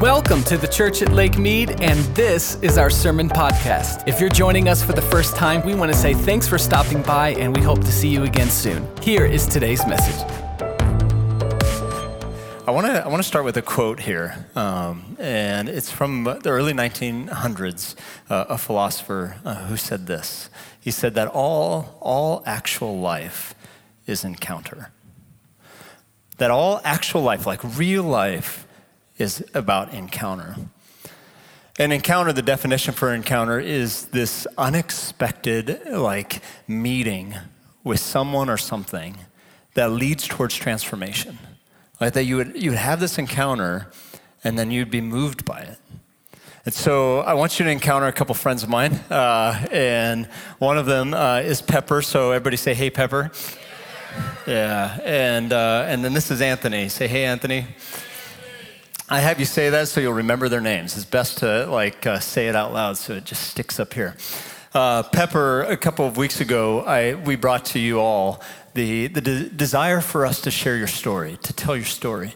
Welcome to the church at Lake Mead, and this is our sermon podcast. If you're joining us for the first time, we want to say thanks for stopping by, and we hope to see you again soon. Here is today's message. I want to I want to start with a quote here, um, and it's from the early 1900s. Uh, a philosopher uh, who said this. He said that all all actual life is encounter. That all actual life, like real life, is about encounter. An encounter, the definition for encounter is this unexpected, like, meeting with someone or something that leads towards transformation. Like that you would, you would have this encounter and then you'd be moved by it. And so I want you to encounter a couple friends of mine. Uh, and one of them uh, is Pepper. So everybody say, hey, Pepper. Yeah. And, uh, and then this is Anthony. Say, hey, Anthony. I have you say that so you'll remember their names. It's best to like uh, say it out loud so it just sticks up here. Uh, Pepper, a couple of weeks ago, I, we brought to you all the, the de- desire for us to share your story, to tell your story.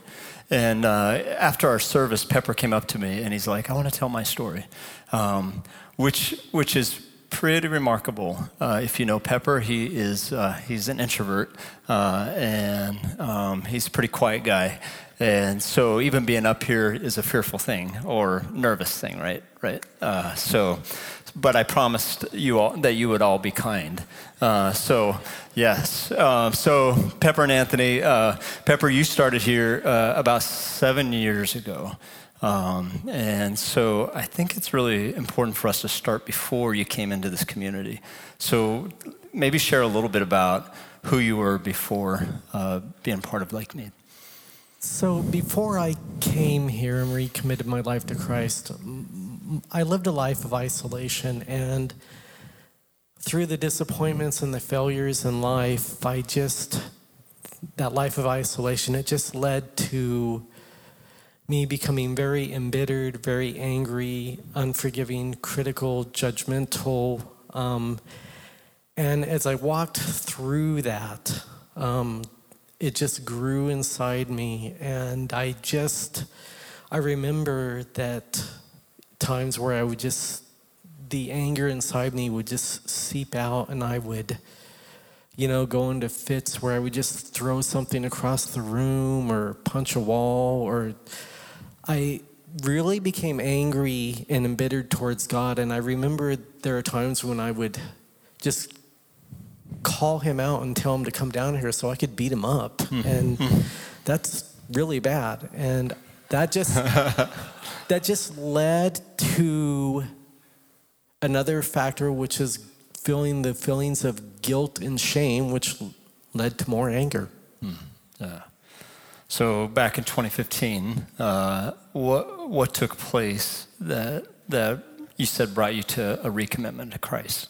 And uh, after our service, Pepper came up to me and he's like, I want to tell my story, um, which, which is pretty remarkable. Uh, if you know Pepper, he is uh, he's an introvert uh, and um, he's a pretty quiet guy. And so even being up here is a fearful thing or nervous thing, right? Right. Uh, so, but I promised you all that you would all be kind. Uh, so yes. Uh, so Pepper and Anthony, uh, Pepper, you started here uh, about seven years ago. Um, and so I think it's really important for us to start before you came into this community. So maybe share a little bit about who you were before uh, being part of Lake Mead. So before I came here and recommitted my life to Christ, I lived a life of isolation and through the disappointments and the failures in life, I just that life of isolation, it just led to me becoming very embittered, very angry, unforgiving, critical, judgmental. Um, and as I walked through that, um, it just grew inside me. And I just, I remember that times where I would just, the anger inside me would just seep out and I would, you know, go into fits where I would just throw something across the room or punch a wall or I really became angry and embittered towards God. And I remember there are times when I would just call him out and tell him to come down here so I could beat him up. Mm-hmm. And mm-hmm. that's really bad. And that just that just led to another factor which is feeling the feelings of guilt and shame which led to more anger. Mm. Yeah. So back in 2015, uh, what what took place that that you said brought you to a recommitment to Christ?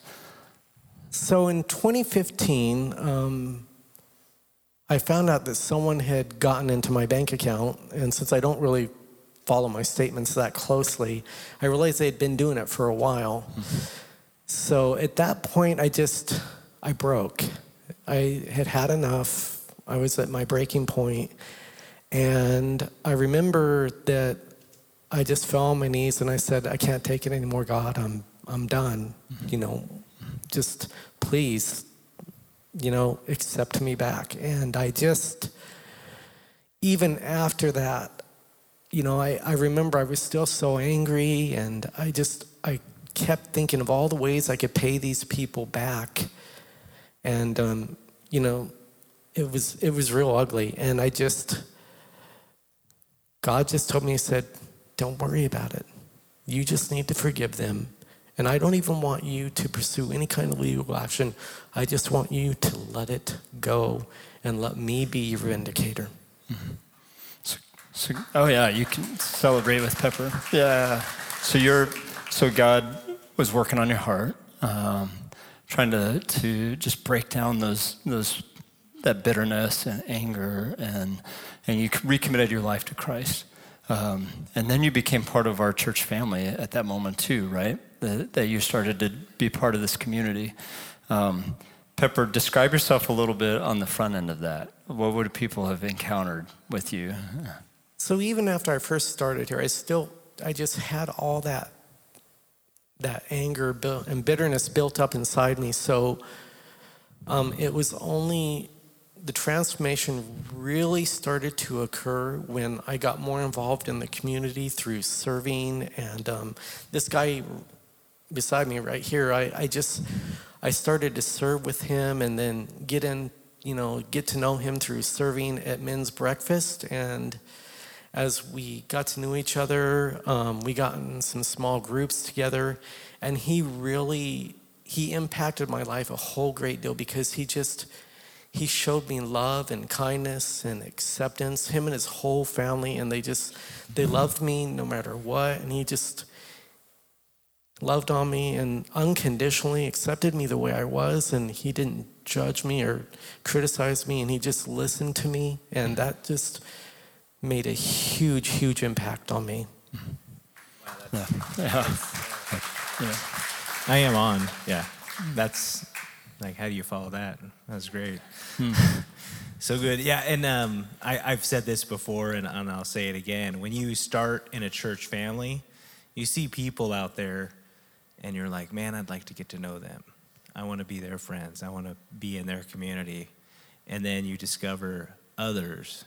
So in 2015, um, I found out that someone had gotten into my bank account, and since I don't really follow my statements that closely, I realized they had been doing it for a while. So at that point, I just I broke. I had had enough. I was at my breaking point, and I remember that I just fell on my knees and I said, "I can't take it anymore, God. I'm I'm done. Mm-hmm. You know, just please, you know, accept me back. And I just, even after that, you know, I, I remember I was still so angry and I just, I kept thinking of all the ways I could pay these people back. And, um, you know, it was, it was real ugly. And I just, God just told me, He said, don't worry about it. You just need to forgive them and I don't even want you to pursue any kind of legal action. I just want you to let it go and let me be your vindicator. Mm-hmm. So, so, oh yeah, you can celebrate with Pepper. Yeah. So you're, so God was working on your heart, um, trying to to just break down those those that bitterness and anger, and and you recommitted your life to Christ. Um, and then you became part of our church family at that moment too, right? That, that you started to be part of this community. Um, Pepper, describe yourself a little bit on the front end of that. What would people have encountered with you? So even after I first started here, I still, I just had all that, that anger and bitterness built up inside me. So um, it was only the transformation really started to occur when I got more involved in the community through serving. And um, this guy beside me right here, I, I just I started to serve with him and then get in, you know, get to know him through serving at men's breakfast. And as we got to know each other, um, we got in some small groups together, and he really he impacted my life a whole great deal because he just he showed me love and kindness and acceptance him and his whole family and they just they loved me no matter what and he just loved on me and unconditionally accepted me the way I was and he didn't judge me or criticize me and he just listened to me and that just made a huge huge impact on me. Yeah. yeah. yeah. I am on. Yeah. That's like, how do you follow that? That's great. Hmm. so good. Yeah. And um, I, have said this before and, and I'll say it again. When you start in a church family, you see people out there and you're like, man, I'd like to get to know them. I want to be their friends. I want to be in their community. And then you discover others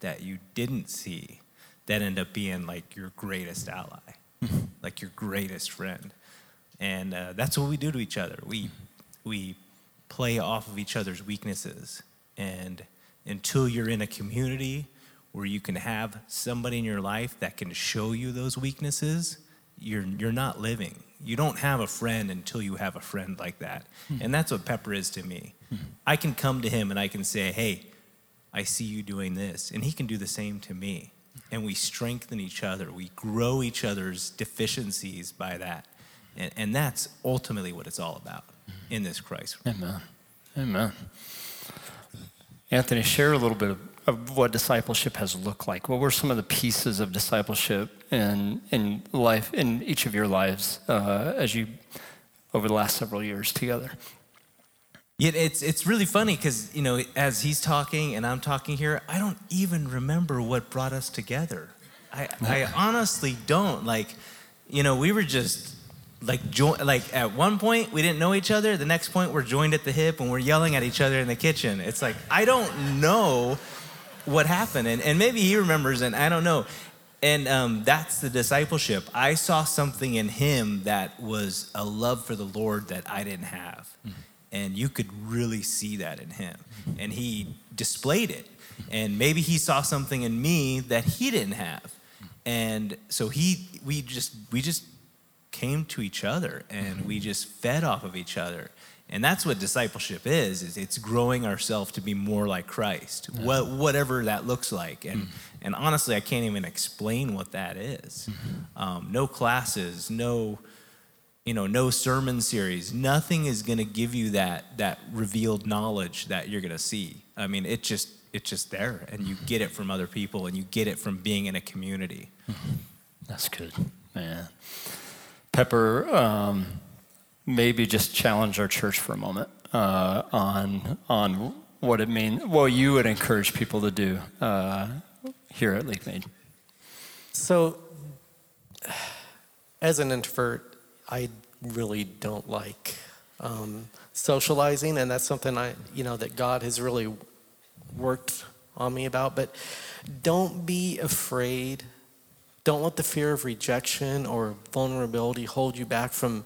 that you didn't see that end up being like your greatest ally, like your greatest friend and uh, that's what we do to each other. We we play off of each other's weaknesses, and until you're in a community where you can have somebody in your life that can show you those weaknesses, you're you're not living. You don't have a friend until you have a friend like that, mm-hmm. and that's what Pepper is to me. Mm-hmm. I can come to him and I can say, "Hey, I see you doing this," and he can do the same to me. And we strengthen each other. We grow each other's deficiencies by that. And, and that's ultimately what it's all about in this Christ. Amen. Amen. Anthony, share a little bit of, of, what discipleship has looked like. What were some of the pieces of discipleship in, in life, in each of your lives uh, as you, over the last several years together? Yeah, it's it's really funny because you know as he's talking and I'm talking here, I don't even remember what brought us together. I, I honestly don't. Like, you know, we were just like join like at one point we didn't know each other. The next point we're joined at the hip and we're yelling at each other in the kitchen. It's like i don't know what happened. And, and maybe he remembers and i don't know. And um, that's the discipleship. I saw something in him that was a love for the lord that i didn't have. Mm-hmm. and you could really see that in him. Mm-hmm. and he displayed it. And maybe he saw something in me that he didn't have. And so he we just we just came to each other and we just fed off of each other and that's what discipleship is is it's growing ourselves to be more like christ yeah. what, whatever that looks like and, mm-hmm. and honestly i can't even explain what that is. Mm-hmm. Um, no classes no you know no sermon series nothing is going to give you that that revealed knowledge that you're going to see i mean it just it's just there and you get it from other people and you get it from being in a community mm-hmm. that's good man Pepper, um, maybe just challenge our church for a moment uh, on on what it means. What you would encourage people to do uh, here at Lake Mead. So, as an introvert, I really don't like um, socializing, and that's something I, you know, that God has really worked on me about. But don't be afraid don't let the fear of rejection or vulnerability hold you back from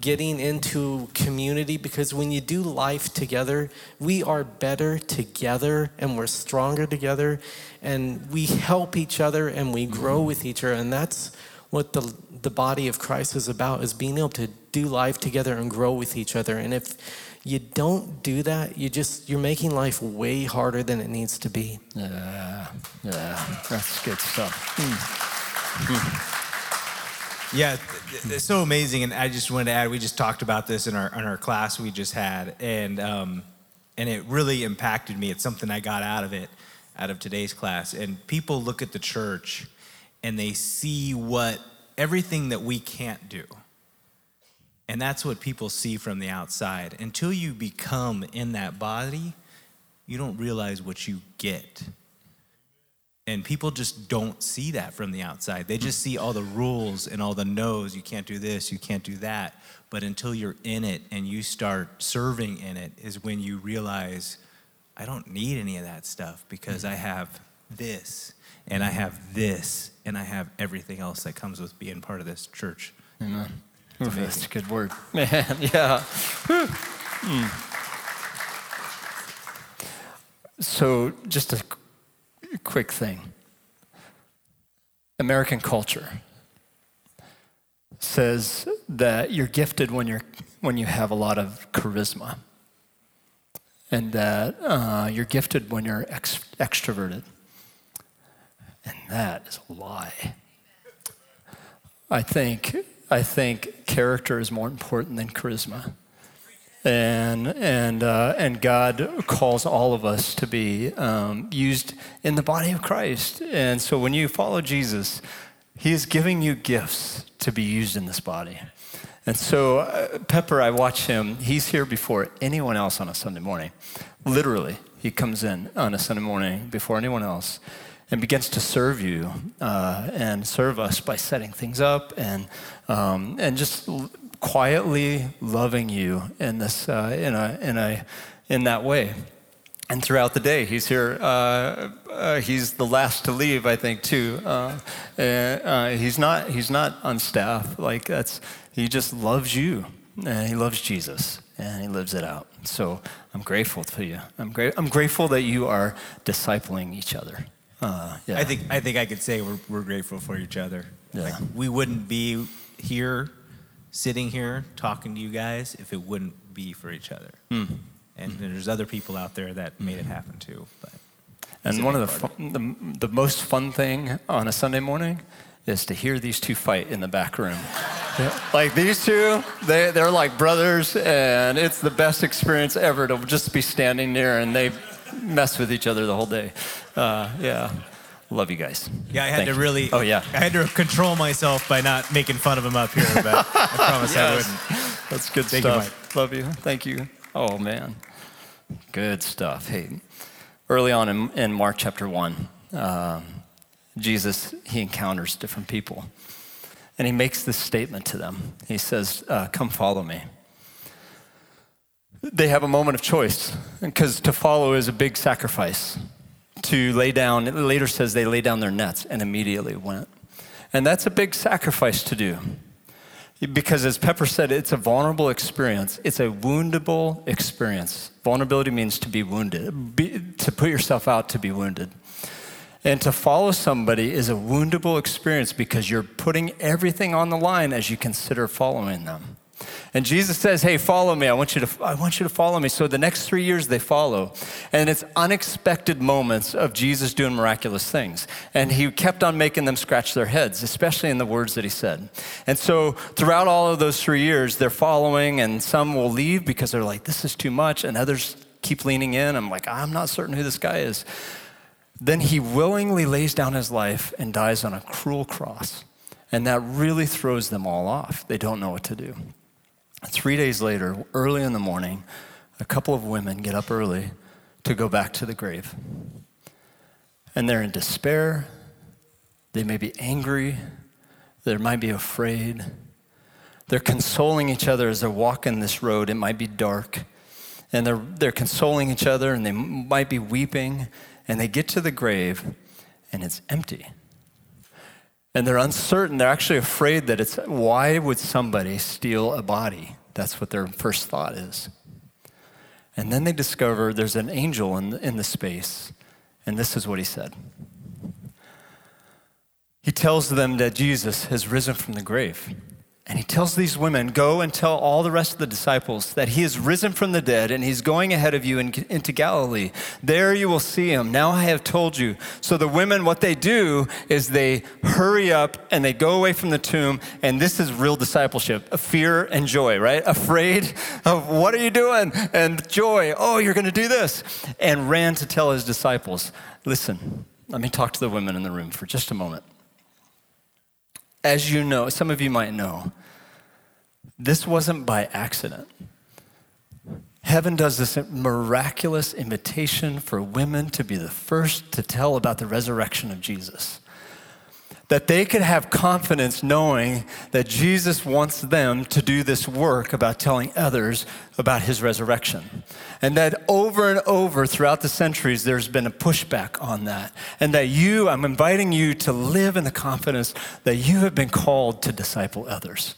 getting into community because when you do life together, we are better together and we're stronger together and we help each other and we grow with each other. And that's what the, the body of Christ is about is being able to do life together and grow with each other. And if you don't do that, you just you're making life way harder than it needs to be. Yeah, yeah, that's good stuff. Mm. Yeah, it's so amazing, and I just wanted to add. We just talked about this in our in our class we just had, and um, and it really impacted me. It's something I got out of it, out of today's class. And people look at the church, and they see what everything that we can't do, and that's what people see from the outside. Until you become in that body, you don't realize what you get And people just don't see that from the outside. They just see all the rules and all the no's. You can't do this, you can't do that. But until you're in it and you start serving in it, is when you realize, I don't need any of that stuff because I have this and I have this and I have everything else that comes with being part of this church. Amen. Ooh, that's a good word. Man, yeah. Mm. So, just a quick thing American culture says that you're gifted when, you're, when you have a lot of charisma, and that uh, you're gifted when you're ex- extroverted. And that is a lie. I think, I think character is more important than charisma. And, and, uh, and God calls all of us to be um, used in the body of Christ. And so when you follow Jesus, He is giving you gifts to be used in this body. And so, uh, Pepper, I watch him. He's here before anyone else on a Sunday morning. Literally, he comes in on a Sunday morning before anyone else and begins to serve you uh, and serve us by setting things up and, um, and just quietly loving you in this uh, in a in a in that way. And throughout the day, he's here. Uh, uh, he's the last to leave, I think, too. Uh, uh, he's not. He's not on staff. Like that's. He just loves you, and he loves Jesus, and he lives it out. So I'm grateful for you. I'm great. I'm grateful that you are discipling each other. Uh, yeah. I think. I think I could say we're we're grateful for each other. Yeah. Like we wouldn't be here sitting here talking to you guys if it wouldn't be for each other. Mm. And there's other people out there that made it happen too. But and one of the, fun, the the most fun thing on a Sunday morning is to hear these two fight in the back room. yeah. Like these two, they, they're like brothers, and it's the best experience ever to just be standing there and they mess with each other the whole day. Uh, yeah. Love you guys. Yeah, I had Thank to you. really. Oh yeah. I had to control myself by not making fun of him up here, but I promise I wouldn't. That's good Thank stuff. You, Love you. Thank you. Oh man, good stuff. Hey, early on in, in Mark chapter one, um, Jesus he encounters different people, and he makes this statement to them. He says, uh, "Come follow me." They have a moment of choice because to follow is a big sacrifice to lay down, it later says they lay down their nets and immediately went. And that's a big sacrifice to do. Because as Pepper said, it's a vulnerable experience. It's a woundable experience. Vulnerability means to be wounded, be, to put yourself out to be wounded. And to follow somebody is a woundable experience because you're putting everything on the line as you consider following them. And Jesus says, Hey, follow me. I want, you to, I want you to follow me. So the next three years they follow. And it's unexpected moments of Jesus doing miraculous things. And he kept on making them scratch their heads, especially in the words that he said. And so throughout all of those three years, they're following, and some will leave because they're like, This is too much. And others keep leaning in. I'm like, I'm not certain who this guy is. Then he willingly lays down his life and dies on a cruel cross. And that really throws them all off. They don't know what to do. Three days later, early in the morning, a couple of women get up early to go back to the grave. And they're in despair. They may be angry. They might be afraid. They're consoling each other as they're walking this road. It might be dark. And they're, they're consoling each other and they might be weeping. And they get to the grave and it's empty and they're uncertain. They're actually afraid that it's why would somebody steal a body? That's what their first thought is. And then they discover there's an angel in the, in the space, and this is what he said. He tells them that Jesus has risen from the grave. And he tells these women, Go and tell all the rest of the disciples that he is risen from the dead and he's going ahead of you in, into Galilee. There you will see him. Now I have told you. So the women, what they do is they hurry up and they go away from the tomb. And this is real discipleship fear and joy, right? Afraid of what are you doing? And joy, oh, you're going to do this. And ran to tell his disciples, Listen, let me talk to the women in the room for just a moment as you know, some of you might know, this wasn't by accident. Heaven does this miraculous invitation for women to be the first to tell about the resurrection of Jesus that they could have confidence knowing that Jesus wants them to do this work about telling others about his resurrection. And that over and over throughout the centuries, there's been a pushback on that. And that you, I'm inviting you to live in the confidence that you have been called to disciple others.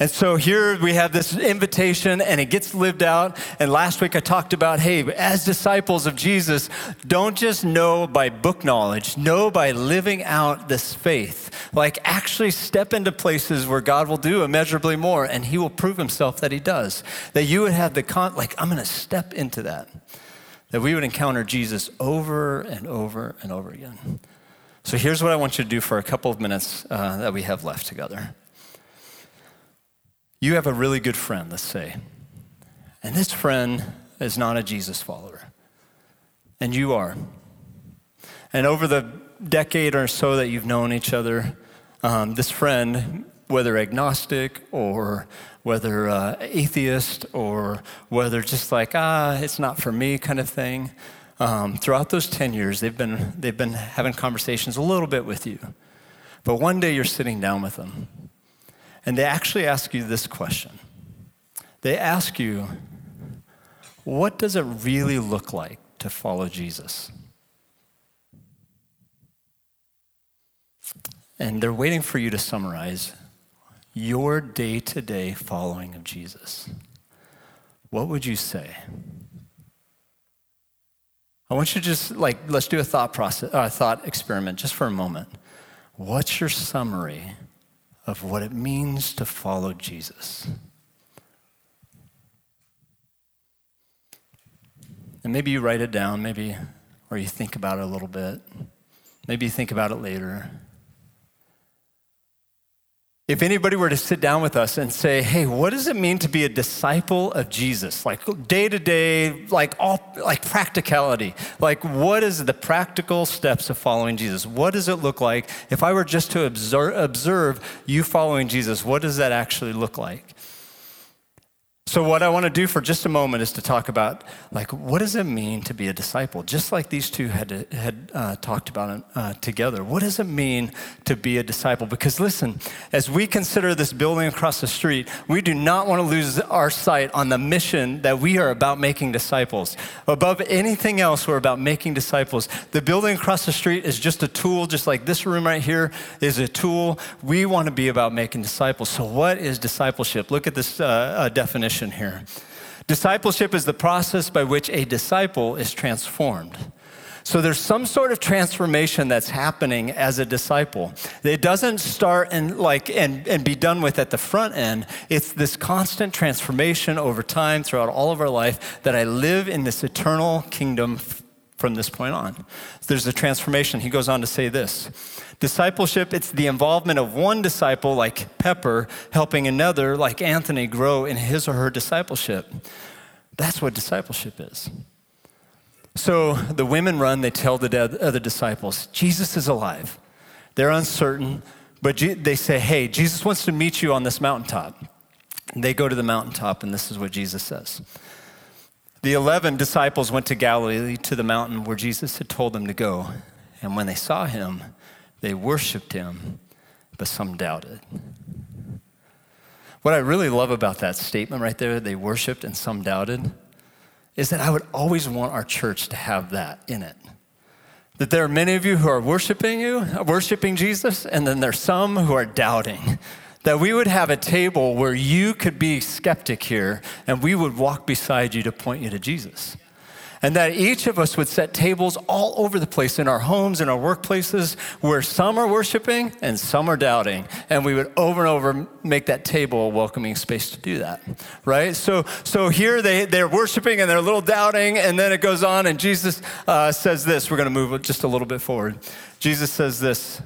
And so here we have this invitation and it gets lived out. And last week I talked about hey, as disciples of Jesus, don't just know by book knowledge, know by living out this faith. Like actually step into places where God will do immeasurably more and he will prove himself that he does. That you would have the con, like, I'm going to step into that. That we would encounter Jesus over and over and over again. So here's what I want you to do for a couple of minutes uh, that we have left together. You have a really good friend, let's say, and this friend is not a Jesus follower, and you are. And over the decade or so that you've known each other, um, this friend, whether agnostic or whether uh, atheist or whether just like, ah, it's not for me kind of thing, um, throughout those 10 years, they've been, they've been having conversations a little bit with you. But one day you're sitting down with them and they actually ask you this question They ask you, What does it really look like to follow Jesus? And they're waiting for you to summarize your day to day following of Jesus. What would you say? I want you to just like, let's do a thought process, uh, thought experiment just for a moment. What's your summary of what it means to follow Jesus. And maybe you write it down, maybe, or you think about it a little bit. Maybe you think about it later. If anybody were to sit down with us and say, hey, what does it mean to be a disciple of Jesus? Like day to day, like all like practicality. Like what is the practical steps of following Jesus? What does it look like? If I were just to observe, observe you following Jesus, what does that actually look like? So, what I want to do for just a moment is to talk about, like, what does it mean to be a disciple? Just like these two had, had uh, talked about uh, together. What does it mean to be a disciple? Because, listen, as we consider this building across the street, we do not want to lose our sight on the mission that we are about making disciples. Above anything else, we're about making disciples. The building across the street is just a tool, just like this room right here is a tool. We want to be about making disciples. So, what is discipleship? Look at this uh, uh definition here. Discipleship is the process by which a disciple is transformed. So there's some sort of transformation that's happening as a disciple. It doesn't start and like and, and be done with at the front end. It's this constant transformation over time throughout all of our life that I live in this eternal kingdom from this point on. There's a transformation. He goes on to say this. Discipleship, it's the involvement of one disciple, like Pepper, helping another, like Anthony, grow in his or her discipleship. That's what discipleship is. So the women run, they tell the other disciples, Jesus is alive. They're uncertain, but they say, hey, Jesus wants to meet you on this mountaintop. they go to the mountaintop, and this is what Jesus says. The 11 disciples went to Galilee to the mountain where Jesus had told them to go. And when they saw him, they worshiped him, but some doubted. What I really love about that statement right there, they worshiped and some doubted, is that I would always want our church to have that in it. That there are many of you who are worshiping you, worshiping Jesus, and then there's some who are doubting. That we would have a table where you could be skeptic here and we would walk beside you to point you to Jesus and that each of us would set tables all over the place in our homes, in our workplaces, where some are worshiping and some are doubting. And we would over and over make that table a welcoming space to do that, right? So, so here they, they're worshiping and they're a little doubting, and then it goes on, and Jesus uh, says this. We're going to move just a little bit forward. Jesus says this.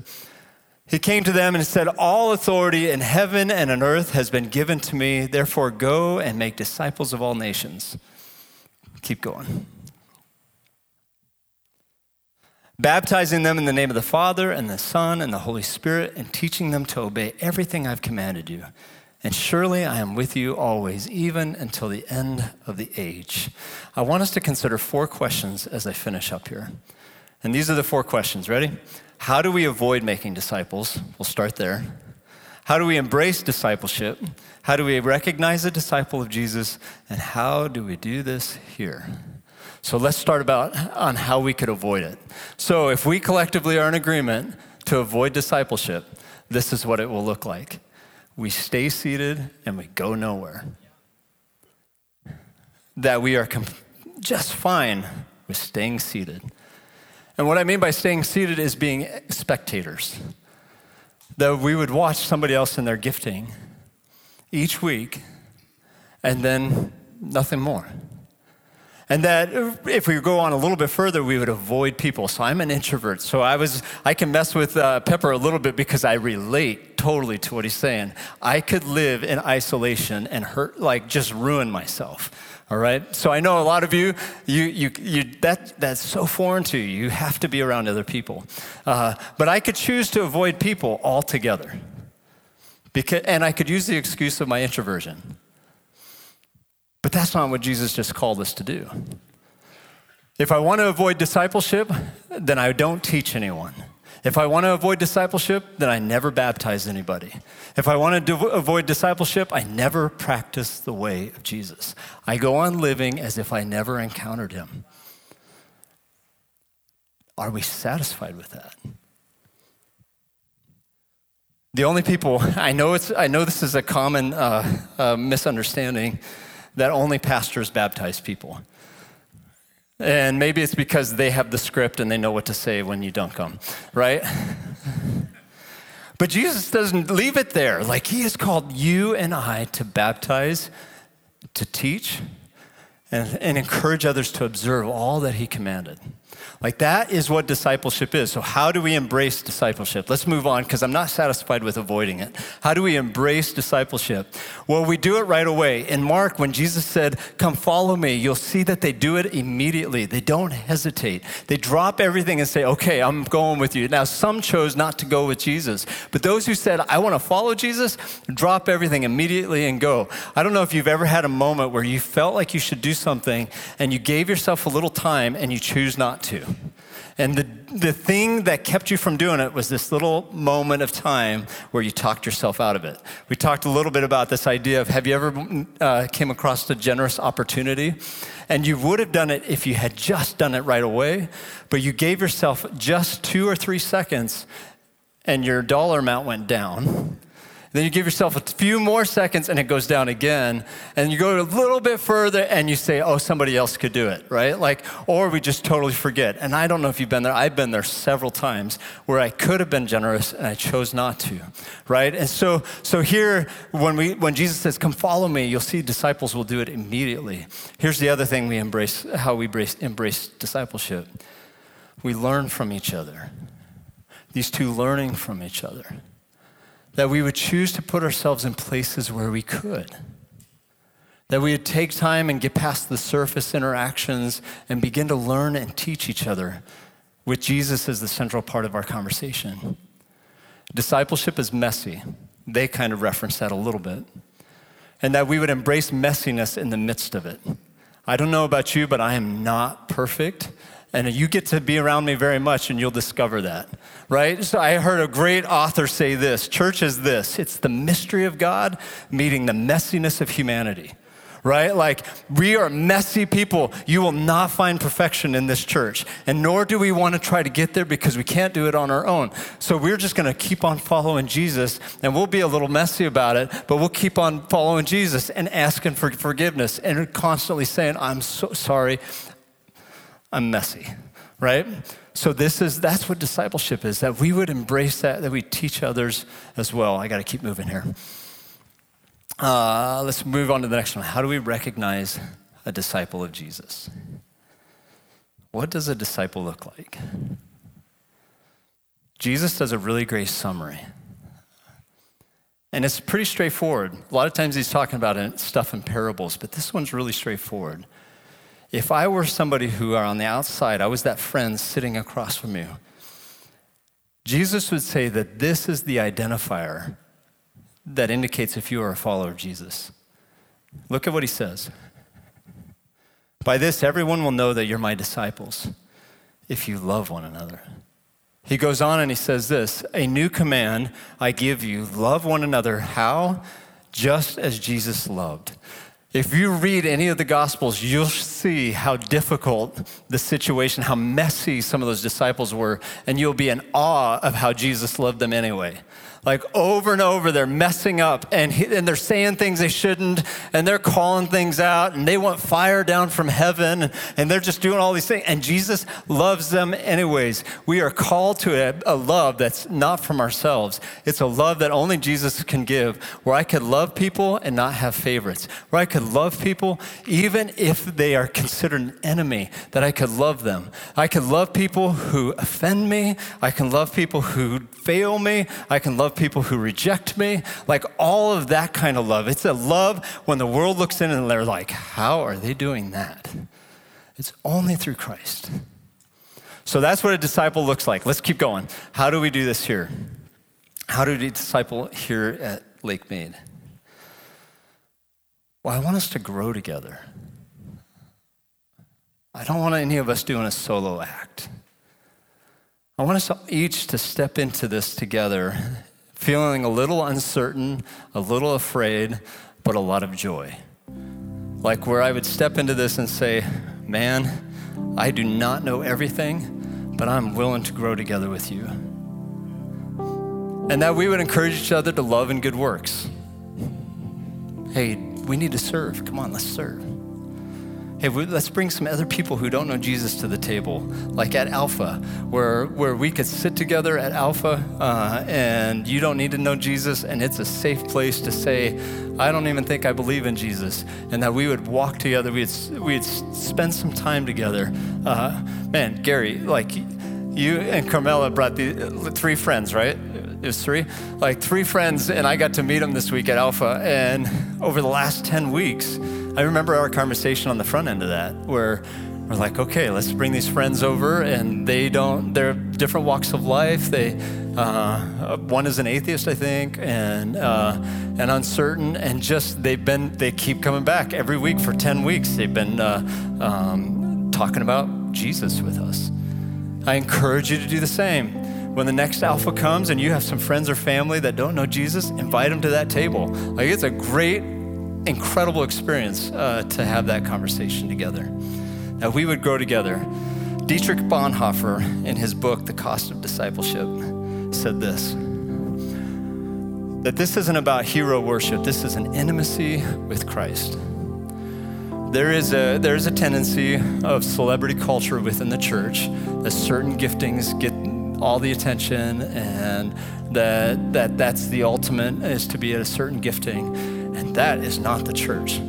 He came to them and said, All authority in heaven and on earth has been given to me. Therefore, go and make disciples of all nations. Keep going baptizing them in the name of the Father and the Son and the Holy Spirit, and teaching them to obey everything I've commanded you. And surely I am with you always, even until the end of the age. I want us to consider four questions as I finish up here. And these are the four questions. Ready? How do we avoid making disciples? We'll start there. How do we embrace discipleship? How do we recognize a disciple of Jesus? And how do we do this here? So let's start about on how we could avoid it. So if we collectively are in agreement to avoid discipleship, this is what it will look like. We stay seated and we go nowhere. That we are just fine with staying seated. And what I mean by staying seated is being spectators. That we would watch somebody else in their gifting each week and then nothing more. And that if we go on a little bit further, we would avoid people. So I'm an introvert. So I was, I can mess with uh, Pepper a little bit because I relate totally to what he's saying. I could live in isolation and hurt, like just ruin myself. All right. So I know a lot of you, you, you, you that, that's so foreign to you. You have to be around other people. Uh, but I could choose to avoid people altogether. Because, and I could use the excuse of my introversion. But that's not what Jesus just called us to do. If I want to avoid discipleship, then I don't teach anyone. If I want to avoid discipleship, then I never baptize anybody. If I want to avoid discipleship, I never practice the way of Jesus. I go on living as if I never encountered him. Are we satisfied with that? The only people, I know, it's, I know this is a common uh, uh, misunderstanding that only pastors baptize people. And maybe it's because they have the script and they know what to say when you dunk them, right? but Jesus doesn't leave it there. Like, He has called you and I to baptize, to teach, and, and encourage others to observe all that He commanded. Like that is what discipleship is. So, how do we embrace discipleship? Let's move on because I'm not satisfied with avoiding it. How do we embrace discipleship? Well, we do it right away. In Mark, when Jesus said, Come follow me, you'll see that they do it immediately. They don't hesitate. They drop everything and say, Okay, I'm going with you. Now, some chose not to go with Jesus, but those who said, I want to follow Jesus, drop everything immediately and go. I don't know if you've ever had a moment where you felt like you should do something and you gave yourself a little time and you choose not to. And the, the thing that kept you from doing it was this little moment of time where you talked yourself out of it. We talked a little bit about this idea of have you ever uh, came across a generous opportunity? And you would have done it if you had just done it right away, but you gave yourself just two or three seconds and your dollar amount went down then you give yourself a few more seconds and it goes down again. And you go a little bit further and you say, oh, somebody else could do it, right? Like, or we just totally forget. And I don't know if you've been there. I've been there several times where I could have been generous and I chose not to, right? And so, so here, when, we, when Jesus says, come follow me, you'll see disciples will do it immediately. Here's the other thing we embrace, how we embrace, embrace discipleship. We learn from each other. These two learning from each other that we would choose to put ourselves in places where we could. That we would take time and get past the surface interactions and begin to learn and teach each other with Jesus as the central part of our conversation. Discipleship is messy. They kind of reference that a little bit. And that we would embrace messiness in the midst of it. I don't know about you, but I am not perfect. And you get to be around me very much and you'll discover that, right? So I heard a great author say this church is this it's the mystery of God meeting the messiness of humanity, right? Like we are messy people. You will not find perfection in this church, and nor do we want to try to get there because we can't do it on our own. So we're just going to keep on following Jesus, and we'll be a little messy about it, but we'll keep on following Jesus and asking for forgiveness and constantly saying, I'm so sorry. I'm messy, right? So this is that's what discipleship is that we would embrace that that we teach others as well. I got to keep moving here. Uh, let's move on to the next one. How do we recognize a disciple of Jesus? What does a disciple look like? Jesus does a really great summary. And it's pretty straightforward. A lot of times he's talking about stuff in parables, but this one's really straightforward. If I were somebody who are on the outside, I was that friend sitting across from you, Jesus would say that this is the identifier that indicates if you are a follower of Jesus. Look at what he says. By this, everyone will know that you're my disciples if you love one another. He goes on and he says this A new command I give you love one another. How? Just as Jesus loved. If you read any of the Gospels, you'll see how difficult the situation, how messy some of those disciples were, and you'll be in awe of how Jesus loved them anyway. Like over and over, they're messing up and, he, and they're saying things they shouldn't and they're calling things out and they want fire down from heaven and, they're just doing all these things. And Jesus loves them anyways. We are called to a, a love that's not from ourselves. It's a love that only Jesus can give, where I could love people and not have favorites, where I could love people even if they are considered an enemy, that I could love them. I could love people who offend me. I can love people who fail me. I can love love people who reject me, like all of that kind of love. It's a love when the world looks in and they're like, how are they doing that? It's only through Christ. So that's what a disciple looks like. Let's keep going. How do we do this here? How do we disciple here at Lake Mead? Well, I want us to grow together. I don't want any of us doing a solo act. I want us each to step into this together feeling a little uncertain, a little afraid, but a lot of joy. Like where I would step into this and say, Man, I do not know everything, but I'm willing to grow together with you. And that we would encourage each other to love and good works. Hey, we need to serve. Come on, let's serve. Hey, let's bring some other people who don't know Jesus to the table, like at Alpha, where, where we could sit together at Alpha uh, and you don't need to know Jesus, and it's a safe place to say, I don't even think I believe in Jesus. And that we would walk together, we'd, we'd spend some time together. Uh, man, Gary, like you and Carmela brought the three friends, right? It was three, like three friends, and I got to meet them this week at Alpha. And over the last 10 weeks, I remember our conversation on the front end of that, where we're like, okay, let's bring these friends over, and they don't, they're different walks of life. They, uh, one is an atheist, I think, and uh, and uncertain, and just they've been, they keep coming back every week for ten weeks. They've been uh, um, talking about Jesus with us. I encourage you to do the same. When the next Alpha comes and you have some friends or family that don't know Jesus, invite them to that table. Like it's a great incredible experience uh, to have that conversation together. That we would grow together. Dietrich Bonhoeffer, in his book, The Cost of Discipleship, said this that this isn't about hero worship, this is an intimacy with Christ. There is a, there is a tendency of celebrity culture within the church that certain giftings get all the attention and that, that that's the ultimate is to be at a certain gifting. That is not the church.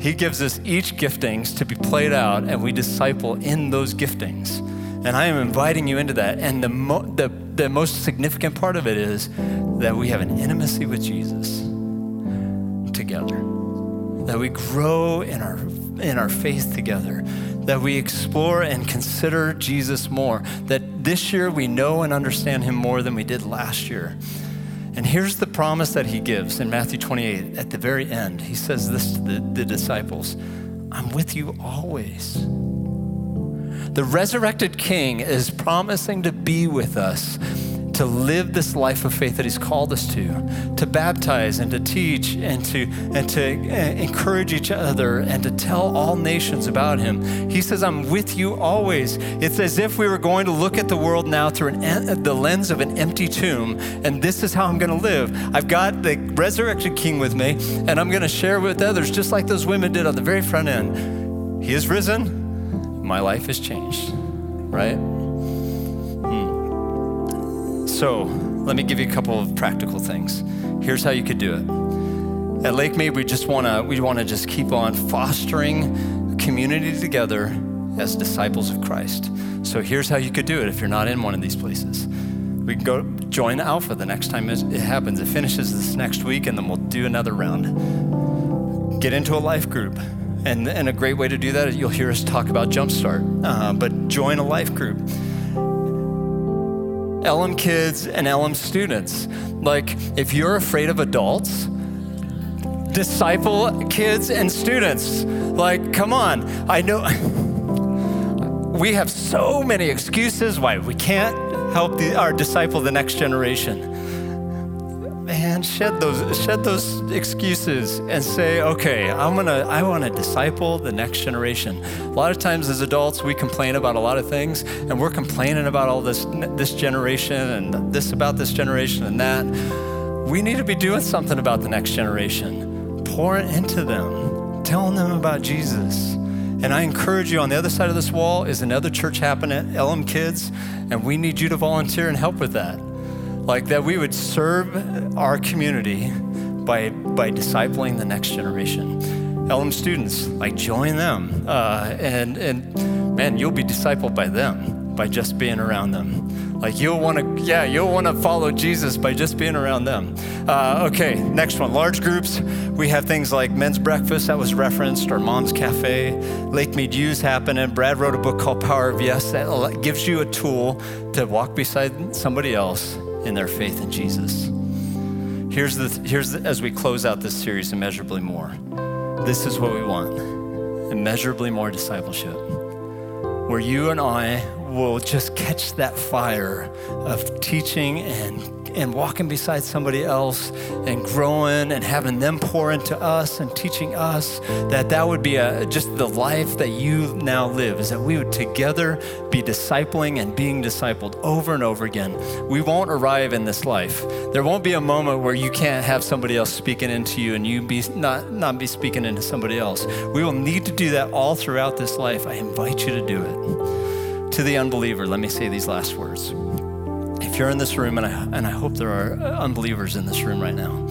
He gives us each giftings to be played out, and we disciple in those giftings. And I am inviting you into that. And the, mo- the, the most significant part of it is that we have an intimacy with Jesus together, that we grow in our, in our faith together, that we explore and consider Jesus more, that this year we know and understand him more than we did last year. And here's the promise that he gives in Matthew 28 at the very end. He says this to the, the disciples I'm with you always. The resurrected king is promising to be with us to live this life of faith that he's called us to, to baptize and to teach and to, and to eh, encourage each other and to tell all nations about him. He says, I'm with you always. It's as if we were going to look at the world now through an, the lens of an empty tomb, and this is how I'm going to live. I've got the resurrected king with me, and I'm going to share with others, just like those women did on the very front end. He is risen, my life is changed, right? So, let me give you a couple of practical things. Here's how you could do it. At Lake Mead, we just want to we want to just keep on fostering community together as disciples of Christ. So here's how you could do it if you're not in one of these places. We can go join Alpha the next time it happens. It finishes this next week, and then we'll do another round. Get into a life group. And, and a great way to do that is you'll hear us talk about Jumpstart. Uh, but join a life group. LM kids and LM students. Like, if you're afraid of adults, disciple kids and students. Like, come on. I know we have so many excuses why we can't help the, our disciple the next generation. Shed those shed those excuses and say, okay, I'm gonna I want to disciple the next generation. A lot of times as adults, we complain about a lot of things, and we're complaining about all this this generation and this about this generation and that. We need to be doing something about the next generation, pouring into them, telling them about Jesus. And I encourage you on the other side of this wall is another church happening, Elim Kids, and we need you to volunteer and help with that. Like that we would serve our community by, by discipling the next generation. Elim students, like join them. Uh, and, and man, you'll be discipled by them by just being around them. Like you'll want to, yeah, you'll want to follow Jesus by just being around them. Uh, okay, next one. Large groups. We have things like men's breakfast that was referenced, or mom's cafe. Lake Mead U's happening. Brad wrote a book called Power of Yes that gives you a tool to walk beside somebody else in their faith in Jesus. Here's the, here's the, as we close out this series, immeasurably more. This is what we want immeasurably more discipleship, where you and I will just catch that fire of teaching and and walking beside somebody else and growing and having them pour into us and teaching us that that would be a, just the life that you now live is that we would together be discipling and being discipled over and over again. We won't arrive in this life. There won't be a moment where you can't have somebody else speaking into you and you be not not be speaking into somebody else. We will need to do that all throughout this life. I invite you to do it. To the unbeliever let me say these last words if you're in this room, and I, and I hope there are uh, unbelievers in this room right now,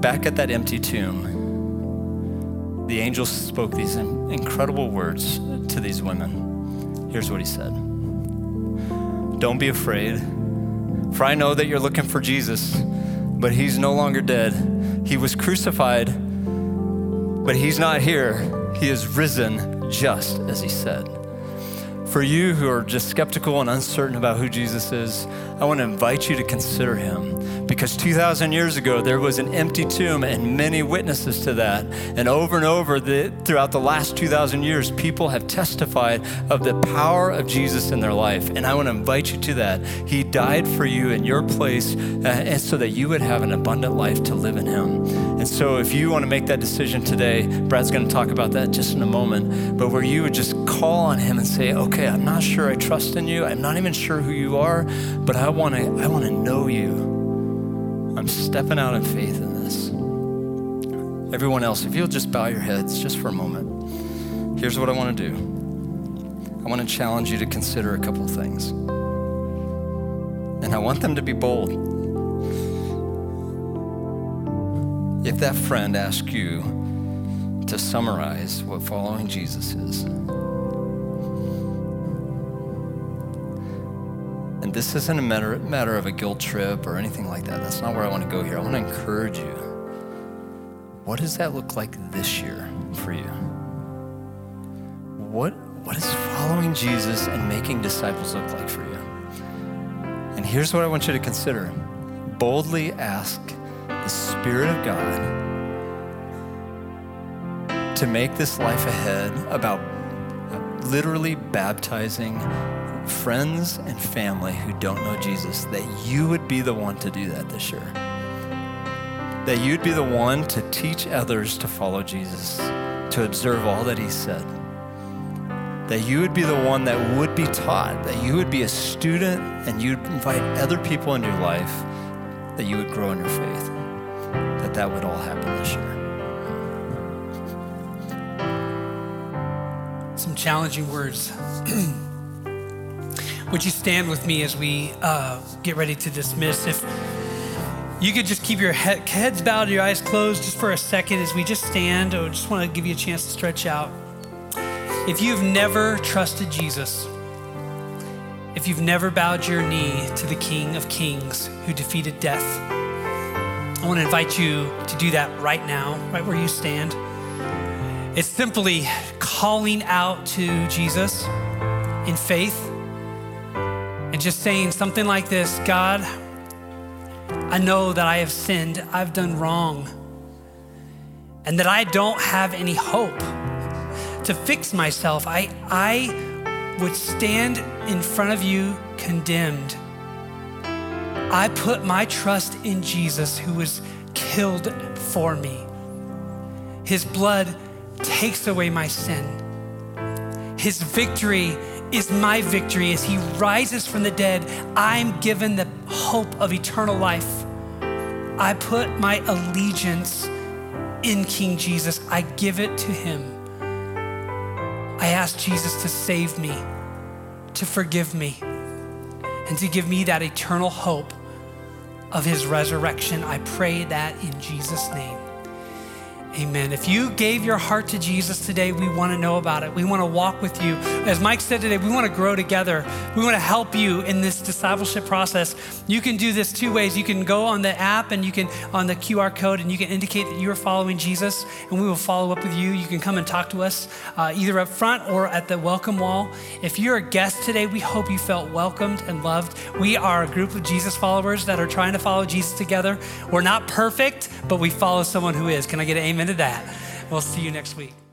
back at that empty tomb, the angel spoke these incredible words to these women. Here's what he said Don't be afraid, for I know that you're looking for Jesus, but he's no longer dead. He was crucified, but he's not here. He is risen just as he said. For you who are just skeptical and uncertain about who Jesus is, I want to invite you to consider him because 2,000 years ago there was an empty tomb and many witnesses to that. And over and over the, throughout the last 2,000 years, people have testified of the power of Jesus in their life. And I want to invite you to that. He died for you in your place uh, and so that you would have an abundant life to live in him. And so if you want to make that decision today, Brad's going to talk about that just in a moment, but where you would just call on him and say, okay, I'm not sure I trust in you. I'm not even sure who you are, but I want to I want to know you. I'm stepping out in faith in this. Everyone else, if you'll just bow your heads just for a moment. Here's what I want to do. I want to challenge you to consider a couple things. And I want them to be bold. If that friend asks you to summarize what following Jesus is, this isn't a matter, matter of a guilt trip or anything like that. That's not where I want to go here. I want to encourage you. What does that look like this year for you? What, what does following Jesus and making disciples look like for you? And here's what I want you to consider boldly ask the Spirit of God to make this life ahead about literally baptizing friends and family who don't know Jesus, that you would be the one to do that this year. That you'd be the one to teach others to follow Jesus, to observe all that he said. That you would be the one that would be taught, that you would be a student and you'd invite other people into your life, that you would grow in your faith. That that would all happen this year. Some challenging words. Would you stand with me as we uh, get ready to dismiss? If you could just keep your he- heads bowed, your eyes closed just for a second as we just stand, I just want to give you a chance to stretch out. If you've never trusted Jesus, if you've never bowed your knee to the King of Kings who defeated death, I want to invite you to do that right now, right where you stand. It's simply calling out to Jesus in faith just saying something like this God, I know that I have sinned, I've done wrong, and that I don't have any hope to fix myself. I, I would stand in front of you condemned. I put my trust in Jesus who was killed for me. His blood takes away my sin. His victory is my victory. As he rises from the dead, I'm given the hope of eternal life. I put my allegiance in King Jesus, I give it to him. I ask Jesus to save me, to forgive me, and to give me that eternal hope of his resurrection. I pray that in Jesus' name. Amen. If you gave your heart to Jesus today, we want to know about it. We want to walk with you. As Mike said today, we want to grow together. We want to help you in this discipleship process. You can do this two ways. You can go on the app and you can, on the QR code, and you can indicate that you are following Jesus, and we will follow up with you. You can come and talk to us uh, either up front or at the welcome wall. If you're a guest today, we hope you felt welcomed and loved. We are a group of Jesus followers that are trying to follow Jesus together. We're not perfect, but we follow someone who is. Can I get an amen? Into that. We'll see you next week.